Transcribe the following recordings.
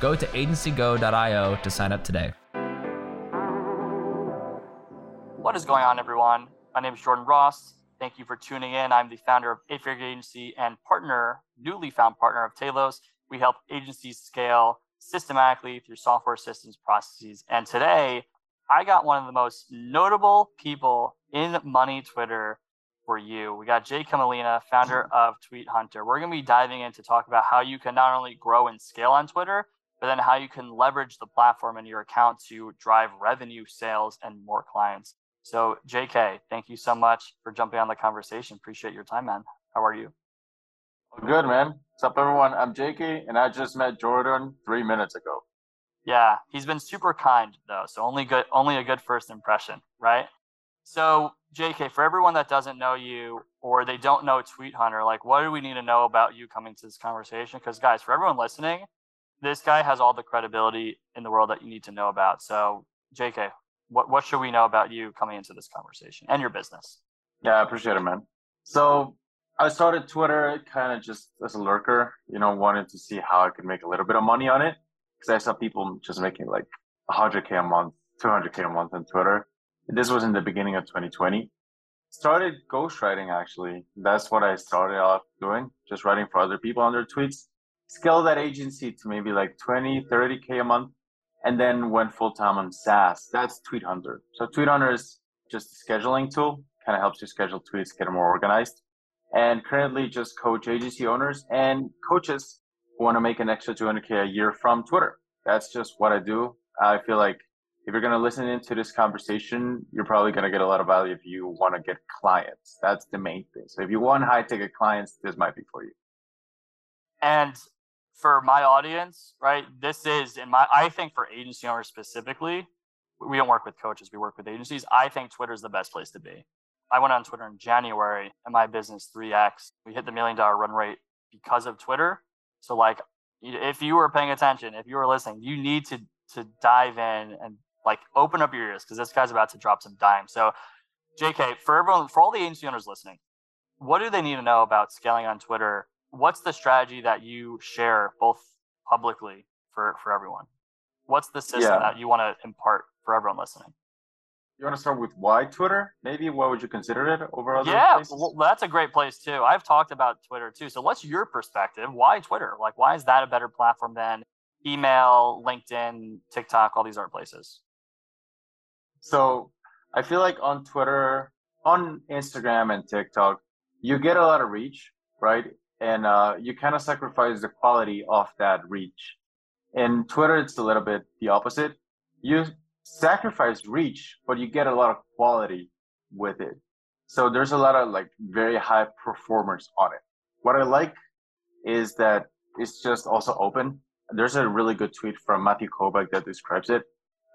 go to agencygo.io to sign up today. What is going on, everyone? My name is Jordan Ross. Thank you for tuning in. I'm the founder of Eight Agency and partner, newly found partner of Talos. We help agencies scale systematically through software systems processes. And today, I got one of the most notable people in money Twitter for you. We got JK Molina, founder of Tweet Hunter. We're going to be diving in to talk about how you can not only grow and scale on Twitter, but then how you can leverage the platform and your account to drive revenue, sales, and more clients. So, JK, thank you so much for jumping on the conversation. Appreciate your time, man. How are you? Good, man. What's up, everyone? I'm JK, and I just met Jordan three minutes ago. Yeah, he's been super kind though, so only good, only a good first impression, right? So, JK, for everyone that doesn't know you or they don't know Tweet Hunter, like, what do we need to know about you coming to this conversation? Because, guys, for everyone listening, this guy has all the credibility in the world that you need to know about. So, JK, what what should we know about you coming into this conversation and your business? Yeah, I appreciate it, man. So I started Twitter kind of just as a lurker, you know, wanted to see how I could make a little bit of money on it because I saw people just making like 100k a month, 200k a month on Twitter. This was in the beginning of 2020. Started ghostwriting actually. That's what I started off doing, just writing for other people on their tweets. Scaled that agency to maybe like 20, 30k a month and then went full time on SaaS. That's Tweet Hunter. So Tweet Hunter is just a scheduling tool, kind of helps you schedule tweets, get them more organized. And currently just coach agency owners and coaches who want to make an extra 200K a year from Twitter. That's just what I do. I feel like if you're going to listen into this conversation, you're probably going to get a lot of value if you want to get clients. That's the main thing. So if you want high ticket clients, this might be for you. And for my audience, right? This is in my I think for agency owners specifically, we don't work with coaches, we work with agencies. I think Twitter is the best place to be. I went on Twitter in January and my business 3x. We hit the million dollar run rate because of Twitter. So like if you were paying attention, if you were listening, you need to to dive in and like open up your ears because this guy's about to drop some dimes. So JK, for everyone for all the agency owners listening, what do they need to know about scaling on Twitter what's the strategy that you share both publicly for for everyone? What's the system yeah. that you want to impart for everyone listening? You want to start with why Twitter? Maybe what would you consider it over other yeah, places? well, that's a great place too. I've talked about Twitter too. So, what's your perspective? Why Twitter? Like, why is that a better platform than email, LinkedIn, TikTok, all these other places? So, I feel like on Twitter, on Instagram, and TikTok, you get a lot of reach, right? And uh, you kind of sacrifice the quality of that reach. In Twitter, it's a little bit the opposite. You sacrifice reach, but you get a lot of quality with it. So there's a lot of like very high performers on it. What I like is that it's just also open. There's a really good tweet from Matthew Kobach that describes it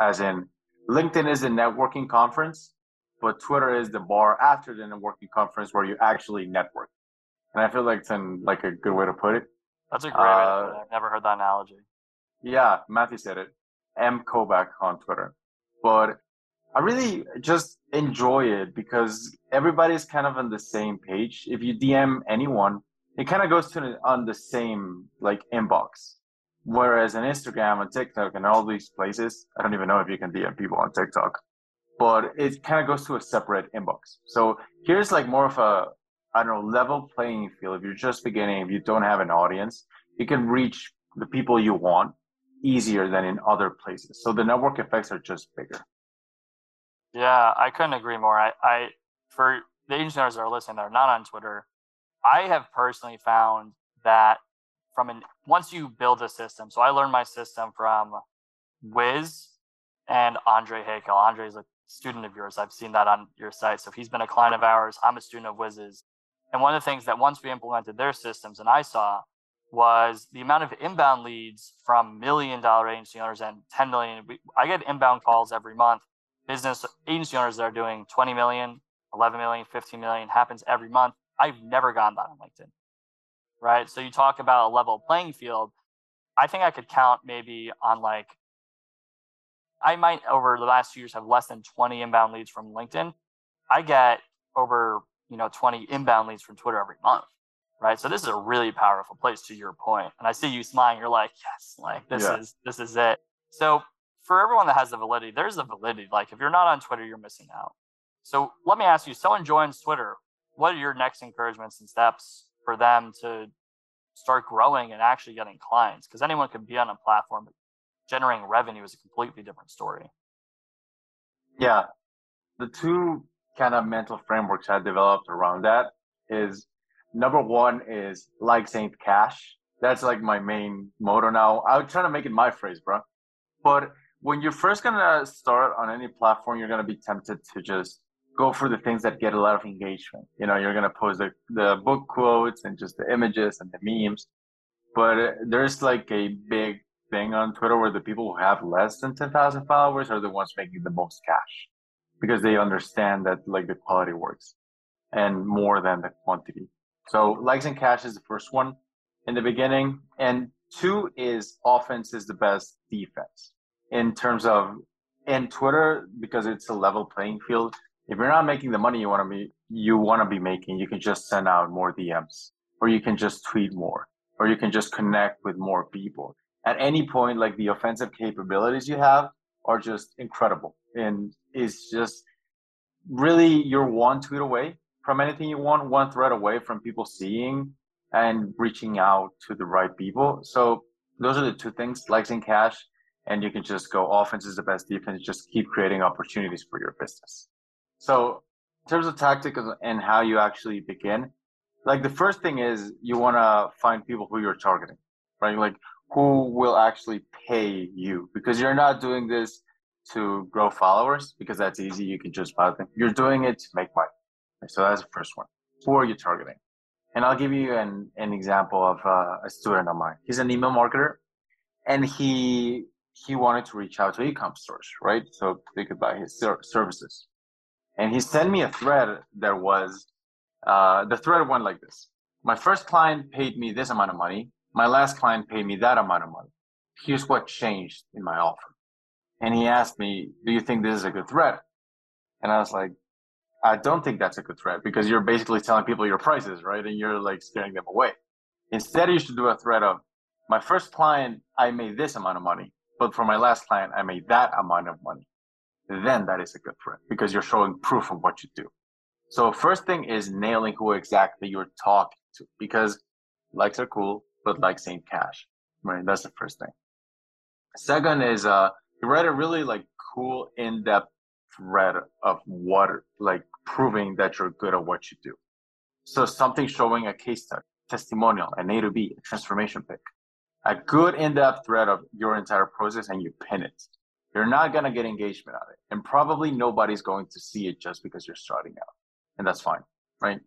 as in LinkedIn is a networking conference, but Twitter is the bar after the networking conference where you actually network and I feel like it's in like a good way to put it. That's a great uh, way I've never heard that analogy. Yeah, Matthew said it. M Kobach on Twitter. But I really just enjoy it because everybody's kind of on the same page. If you DM anyone, it kind of goes to on the same like inbox. Whereas on Instagram and TikTok and all these places, I don't even know if you can DM people on TikTok, but it kind of goes to a separate inbox. So here's like more of a I don't know, level playing field. If you're just beginning, if you don't have an audience, you can reach the people you want easier than in other places. So the network effects are just bigger. Yeah, I couldn't agree more. I, I for the engineers that are listening that are not on Twitter, I have personally found that from an once you build a system. So I learned my system from Wiz and Andre. Andre is a student of yours. I've seen that on your site. So he's been a client of ours, I'm a student of Wiz's. And one of the things that once we implemented their systems and I saw was the amount of inbound leads from million dollar agency owners and 10 million. I get inbound calls every month. Business agency owners that are doing 20 million, 11 million, 15 million happens every month. I've never gotten that on LinkedIn. Right. So you talk about a level playing field. I think I could count maybe on like, I might over the last few years have less than 20 inbound leads from LinkedIn. I get over, you know, 20 inbound leads from Twitter every month right? So this is a really powerful place to your point. And I see you smiling, you're like, yes, like this yeah. is this is it. So for everyone that has the validity, there's the validity. Like if you're not on Twitter, you're missing out. So let me ask you, someone joins Twitter, what are your next encouragements and steps for them to start growing and actually getting clients? Because anyone can be on a platform, but generating revenue is a completely different story. Yeah. The two kind of mental frameworks I developed around that is number one is like Saint Cash. That's like my main motto now. I'm trying to make it my phrase, bro. But when you're first gonna start on any platform, you're gonna be tempted to just go for the things that get a lot of engagement. You know, you're gonna post the, the book quotes and just the images and the memes. But uh, there's like a big thing on Twitter where the people who have less than 10,000 followers are the ones making the most cash because they understand that like the quality works and more than the quantity. So likes and cash is the first one in the beginning. And two is offense is the best defense in terms of in Twitter, because it's a level playing field. If you're not making the money you want to be, you want to be making, you can just send out more DMs or you can just tweet more or you can just connect with more people. At any point, like the offensive capabilities you have are just incredible and it's just really you're one tweet away from anything you want, one thread away from people seeing and reaching out to the right people. So those are the two things, likes and cash. And you can just go offense is the best defense, just keep creating opportunities for your business. So in terms of tactics and how you actually begin, like the first thing is you want to find people who you're targeting, right? Like who will actually pay you because you're not doing this to grow followers because that's easy. You can just buy them. You're doing it to make money. So that's the first one. Who are you targeting? And I'll give you an, an example of uh, a student of mine. He's an email marketer and he he wanted to reach out to e-com stores, right? So they could buy his ser- services. And he sent me a thread that was uh, the thread went like this. My first client paid me this amount of money. My last client paid me that amount of money. Here's what changed in my offer. And he asked me, Do you think this is a good threat?" And I was like, I don't think that's a good threat because you're basically telling people your prices, right? And you're like scaring them away. Instead, you should do a threat of my first client, I made this amount of money, but for my last client, I made that amount of money. Then that is a good threat because you're showing proof of what you do. So first thing is nailing who exactly you're talking to because likes are cool, but likes ain't cash, right? That's the first thing. Second is, uh, you write a really like cool in-depth thread of what like proving that you're good at what you do. So something showing a case study, testimonial, an A to B, a transformation pick, a good in-depth thread of your entire process and you pin it. You're not going to get engagement on it. And probably nobody's going to see it just because you're starting out. And that's fine. Right.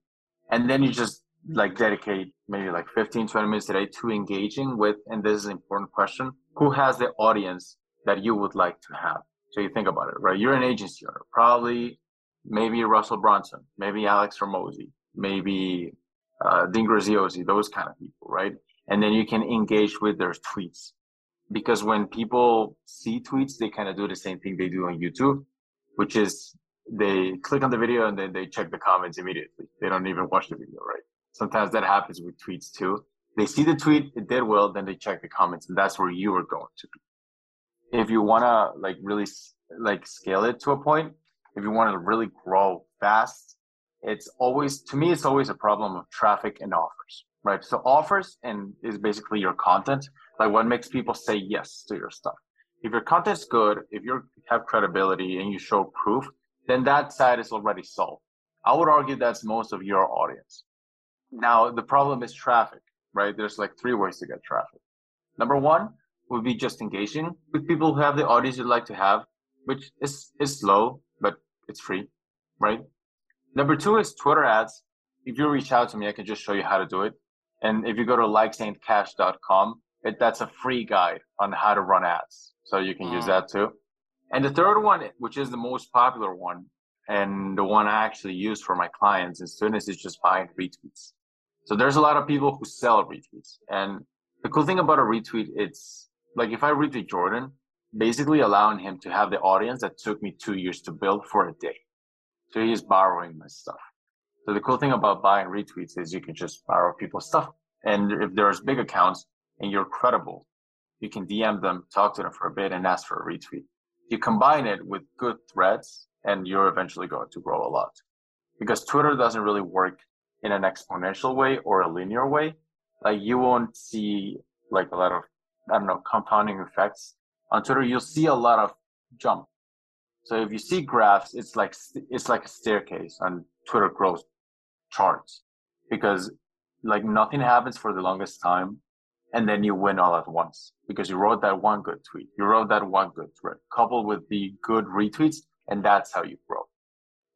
And then you just like dedicate maybe like 15, 20 minutes a day to engaging with, and this is an important question, who has the audience that you would like to have? So you think about it, right? You're an agency owner, probably maybe Russell Brunson, maybe Alex Hormozi, maybe uh, Dean Graziosi, those kind of people, right? And then you can engage with their tweets. Because when people see tweets, they kind of do the same thing they do on YouTube, which is they click on the video and then they check the comments immediately. They don't even watch the video, right? Sometimes that happens with tweets too. They see the tweet, it did well, then they check the comments, and that's where you are going to be if you want to like really like scale it to a point, if you want to really grow fast, it's always to me it's always a problem of traffic and offers, right? So offers and is basically your content, like what makes people say yes to your stuff. If your content's good, if you have credibility and you show proof, then that side is already solved. I would argue that's most of your audience. Now the problem is traffic, right? There's like three ways to get traffic. Number one, would be just engaging with people who have the audience you'd like to have, which is, is slow, but it's free, right? Number two is Twitter ads. If you reach out to me, I can just show you how to do it. And if you go to likesaintcash.com, it, that's a free guide on how to run ads. So you can use mm. that too. And the third one, which is the most popular one, and the one I actually use for my clients and students is just buying retweets. So there's a lot of people who sell retweets. And the cool thing about a retweet, it's like if I read retweet Jordan, hmm. basically allowing him to have the audience that took me two years to build for a day. So he's borrowing my stuff. So the cool thing about buying retweets is you can just borrow people's stuff. And if there's big accounts and you're credible, you can DM them, talk to them for a bit and ask for a retweet. You combine it with good threads and you're eventually going to grow a lot because Twitter doesn't really work in an exponential way or a linear way. Like you won't see like a lot of, I don't know, compounding effects on Twitter. You'll see a lot of jump. So if you see graphs, it's like, it's like a staircase on Twitter growth charts because like nothing happens for the longest time and then you win all at once because you wrote that one good tweet you wrote that one good thread coupled with the good retweets and that's how you grow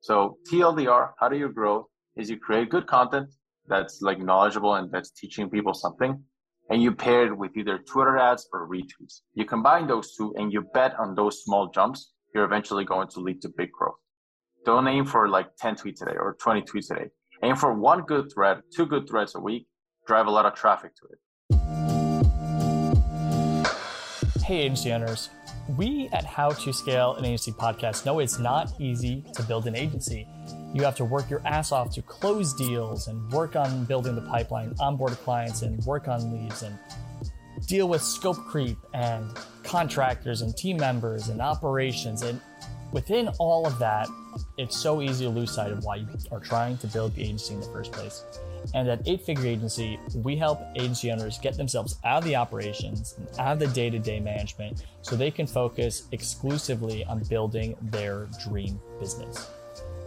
so tldr how do you grow is you create good content that's like knowledgeable and that's teaching people something and you pair it with either twitter ads or retweets you combine those two and you bet on those small jumps you're eventually going to lead to big growth don't aim for like 10 tweets a day or 20 tweets a day Aim for one good thread, two good threads a week, drive a lot of traffic to it. Hey, agency owners. We at How to Scale an Agency podcast know it's not easy to build an agency. You have to work your ass off to close deals and work on building the pipeline, onboard clients, and work on leads and deal with scope creep and contractors and team members and operations. And within all of that, it's so easy to lose sight of why you are trying to build the agency in the first place. And at Eight Figure Agency, we help agency owners get themselves out of the operations and out of the day to day management so they can focus exclusively on building their dream business.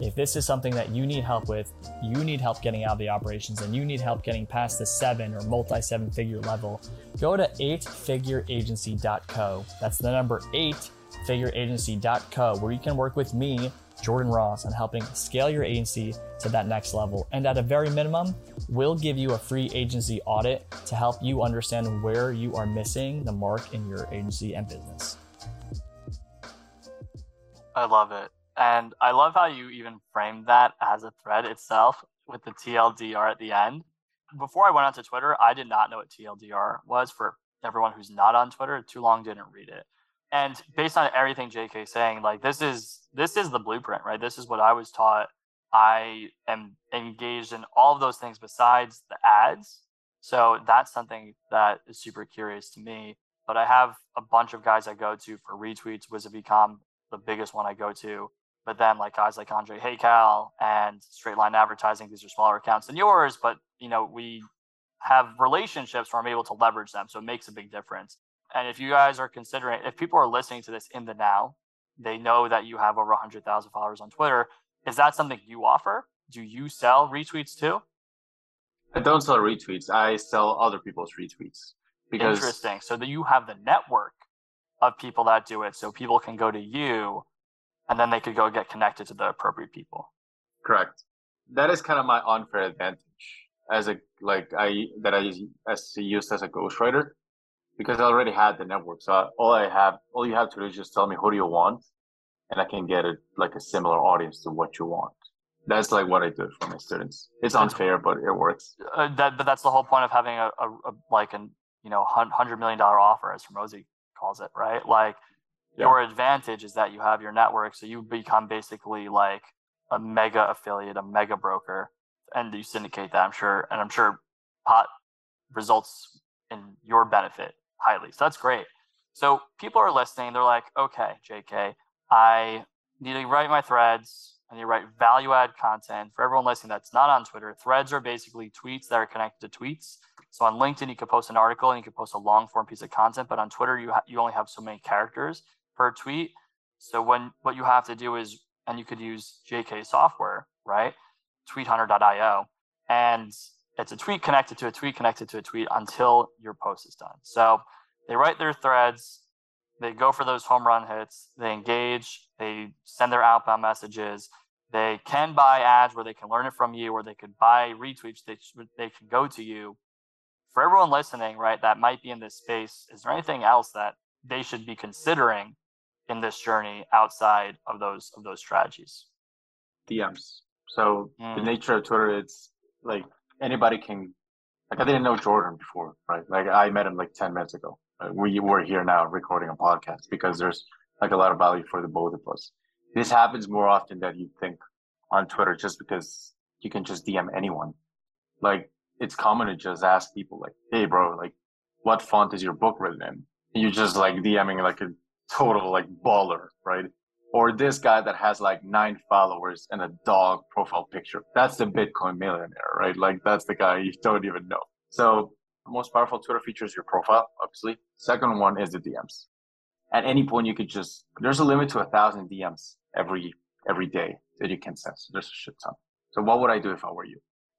If this is something that you need help with, you need help getting out of the operations and you need help getting past the seven or multi seven figure level, go to eightfigureagency.co. That's the number eight figureagency.co, where you can work with me Jordan Ross on helping scale your agency to that next level. And at a very minimum, we'll give you a free agency audit to help you understand where you are missing the mark in your agency and business. I love it. And I love how you even framed that as a thread itself with the TLDR at the end. Before I went onto Twitter, I did not know what TLDR was for everyone who's not on Twitter. Too long didn't read it and based on everything JK saying, like this is this is the blueprint, right? This is what I was taught. I am engaged in all of those things besides the ads. So that's something that is super curious to me. But I have a bunch of guys I go to for retweets. Wizard Become the biggest one I go to. But then like guys like Andre Haykal and Straight Line Advertising, these are smaller accounts than yours, but you know, we have relationships where I'm able to leverage them. So it makes a big difference. And if you guys are considering, if people are listening to this in the now, they know that you have over 100,000 followers on Twitter. Is that something you offer? Do you sell retweets too? I don't sell retweets. I sell other people's retweets. Because Interesting. So that you have the network of people that do it, so people can go to you, and then they could go get connected to the appropriate people. Correct. That is kind of my unfair advantage as a like I that I as used as a ghostwriter because I already had the network. So all I have, all you have to do is just tell me who do you want, and I can get it like a similar audience to what you want. That's like what I do for my students. It's unfair, but it works. Uh, that, but that's the whole point of having a, a, a like an you know hundred million dollar offer, as Rosie calls it, right? Like yeah. your advantage is that you have your network, so you become basically like a mega affiliate, a mega broker, and you syndicate that. I'm sure, and I'm sure pot results in your benefit highly. So that's great. So people are listening. They're like, okay, JK, I need to write my threads. I need to write value add content for everyone listening that's not on Twitter. Threads are basically tweets that are connected to tweets. So on LinkedIn, you can post an article and you can post a long form piece of content, but on Twitter, you ha- you only have so many characters per tweet. So when what you have to do is, and you could use JK software, right? Tweethunter.io, and it's a tweet connected to a tweet connected to a tweet until your post is done. So they write their threads, they go for those home run hits, they engage, they send their outbound messages. They can buy ads where they can learn it from you, or they could buy retweets. They they can go to you, for everyone listening, right, that might be in this space, is there anything else that they should be considering in this journey outside of those of those strategies? DMs. So Mm. the nature of Twitter, it's like anybody can. Like I didn't know Jordan before, right? Like I met him like ten minutes ago. Uh, we were here now recording a podcast because there's like a lot of value for the both of us. This happens more often than you think on Twitter, just because you can just DM anyone. Like it's common to just ask people like, "Hey, bro, like, what font is your book written in?" And you're just like DMing like a total like baller, right? Or this guy that has like nine followers and a dog profile picture. That's the Bitcoin millionaire, right? Like that's the guy you don't even know. So most powerful Twitter feature is your profile, obviously. Second one is the DMs. At any point, you could just there's a limit to a thousand DMs every every day that you can send. So there's a shit ton. So what would I do if I were you?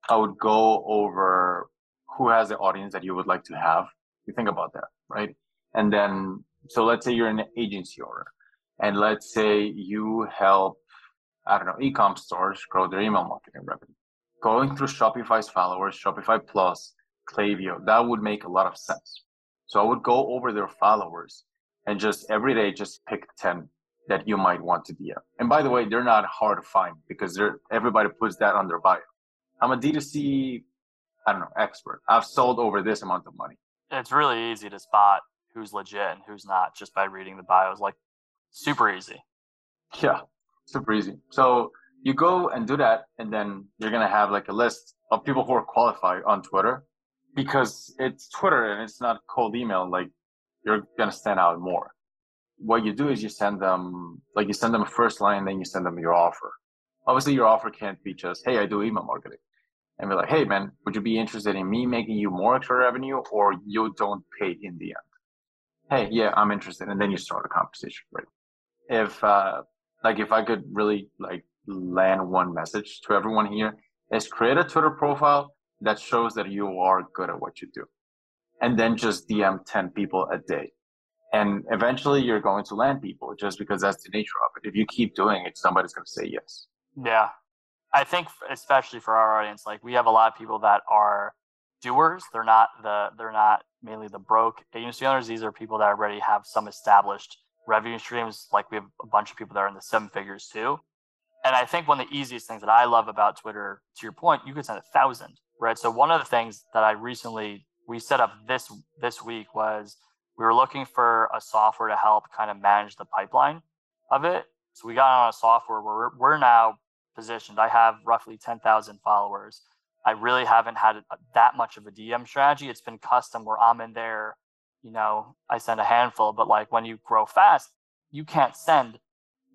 I would go over who has the audience that you would like to have. You think about that, right? And then, so let's say you're an agency owner, and let's say you help, I don't know, e-com stores grow their email marketing revenue. Going through Shopify's followers, Shopify Plus, Klaviyo, that would make a lot of sense. So I would go over their followers and just every day just pick 10 that you might want to DM. And by the way, they're not hard to find because they're everybody puts that on their bio. I'm a D2C, I don't know, expert. I've sold over this amount of money. It's really easy to spot who's legit and who's not just by reading the bios. Like super easy. Yeah, super easy. So you go and do that, and then you're gonna have like a list of people who are qualified on Twitter because it's Twitter and it's not cold email. Like you're gonna stand out more. What you do is you send them like you send them a first line, then you send them your offer. Obviously, your offer can't be just, "Hey, I do email marketing," and be like, "Hey, man, would you be interested in me making you more extra revenue, or you don't pay in the end?" Hey, yeah, I'm interested, and then you start a conversation, right? If uh, like if I could really like land one message to everyone here is create a Twitter profile that shows that you are good at what you do. And then just DM 10 people a day. And eventually you're going to land people just because that's the nature of it. If you keep doing it, somebody's going to say yes. Yeah. I think especially for our audience, like we have a lot of people that are doers. They're not the they're not mainly the broke agency owners. These are people that already have some established revenue streams. Like we have a bunch of people that are in the seven figures too. And I think one of the easiest things that I love about Twitter, to your point, you could send a thousand, right? So one of the things that I recently we set up this this week was we were looking for a software to help kind of manage the pipeline of it. So we got on a software where we're, we're now positioned. I have roughly 10,000 followers. I really haven't had that much of a DM strategy. It's been custom where I'm in there, you know, I send a handful, but like when you grow fast, you can't send,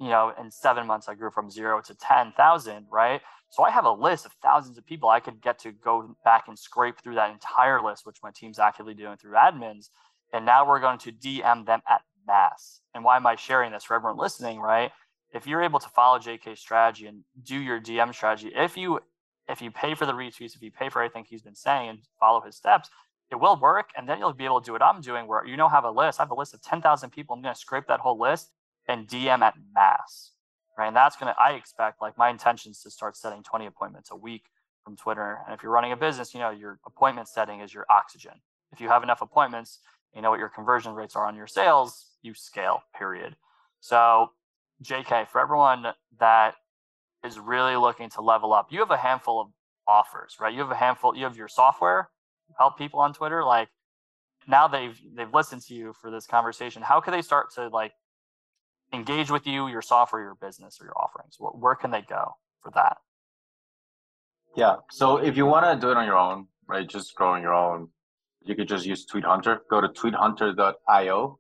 you know, in seven months, I grew from zero to 10,000, right? So I have a list of thousands of people I could get to go back and scrape through that entire list, which my team's actively doing through admins. And now we're going to DM them at mass. And why am I sharing this for everyone listening, right? If you're able to follow JK's strategy and do your DM strategy, if you if you pay for the retweets, if you pay for everything he's been saying and follow his steps, it will work. And then you'll be able to do what I'm doing, where you know have a list. I have a list of 10,000 people. I'm going to scrape that whole list and DM at mass, right? And that's going to, I expect, like my intention is to start setting 20 appointments a week from Twitter. And if you're running a business, you know, your appointment setting is your oxygen. If you have enough appointments, you know what your conversion rates are on your sales, you scale, period. So, JK, for everyone that is really looking to level up, you have a handful of offers, right? You have a handful, you have your software, help people on Twitter. Like now they've they've listened to you for this conversation. How can they start to like engage with you, your software, your business, or your offerings? Where, where can they go for that? Yeah. So if you want to do it on your own, right, just grow on your own, you could just use Tweet Hunter. Go to tweethunter.io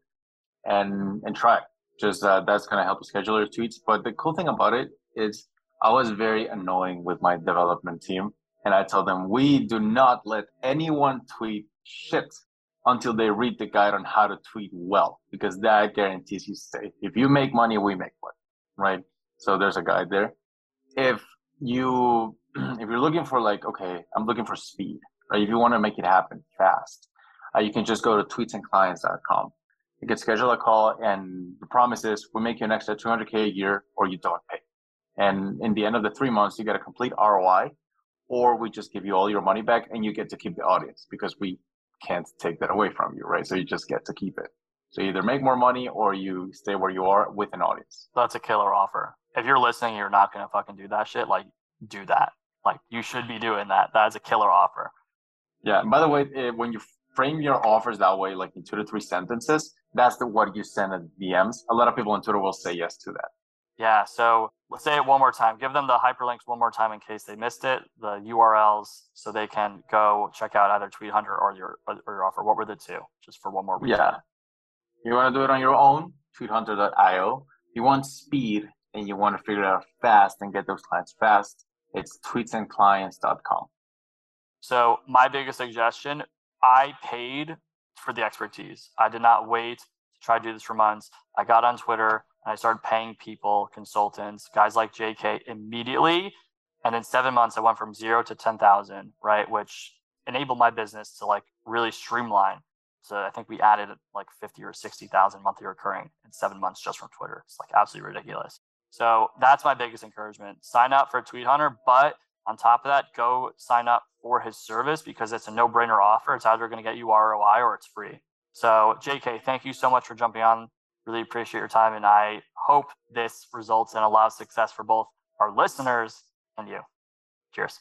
and and try it. Just uh, that's gonna help you schedule your tweets. But the cool thing about it is I was very annoying with my development team, and I tell them we do not let anyone tweet shit until they read the guide on how to tweet well, because that guarantees you stay. If you make money, we make money, right? So there's a guide there. If you if you're looking for like, okay, I'm looking for speed, right? If you want to make it happen fast, uh, you can just go to tweetsandclients.com. You can schedule a call, and the promise is we make you an extra 200k a year, or you don't pay. And in the end of the three months, you get a complete ROI, or we just give you all your money back, and you get to keep the audience because we can't take that away from you, right? So you just get to keep it. So either make more money or you stay where you are with an audience. That's a killer offer. If you're listening, you're not gonna fucking do that shit. Like, do that. Like, you should be doing that. That's a killer offer. Yeah. And by the way, eh, when you frame your offers that way, like in two to three sentences, that's the what you send at DMs. A lot of people on Twitter will say yes to that. Yeah. So let's say it one more time. Give them the hyperlinks one more time in case they missed it. The URLs so they can go check out either Tweet Hunter or your or your offer. What were the two? Just for one more. Recap. Yeah. You want to do it on your own? TweetHunter.io. You want speed and you want to figure it out fast and get those clients fast. It's tweetsandclients.com. So my biggest suggestion: I paid for the expertise. I did not wait to try to do this for months. I got on Twitter I started paying people, consultants, guys like JK immediately. And in seven months, I went from zero to 10,000, right? Which enabled my business to like really streamline. So I think we added like 50 or 60,000 monthly recurring in seven months just from Twitter. It's like absolutely ridiculous. So that's my biggest encouragement. Sign up for Tweet Hunter, but on top of that, go sign up for his service because it's a no brainer offer. It's either going to get you ROI or it's free. So, JK, thank you so much for jumping on. Really appreciate your time. And I hope this results in a lot of success for both our listeners and you. Cheers.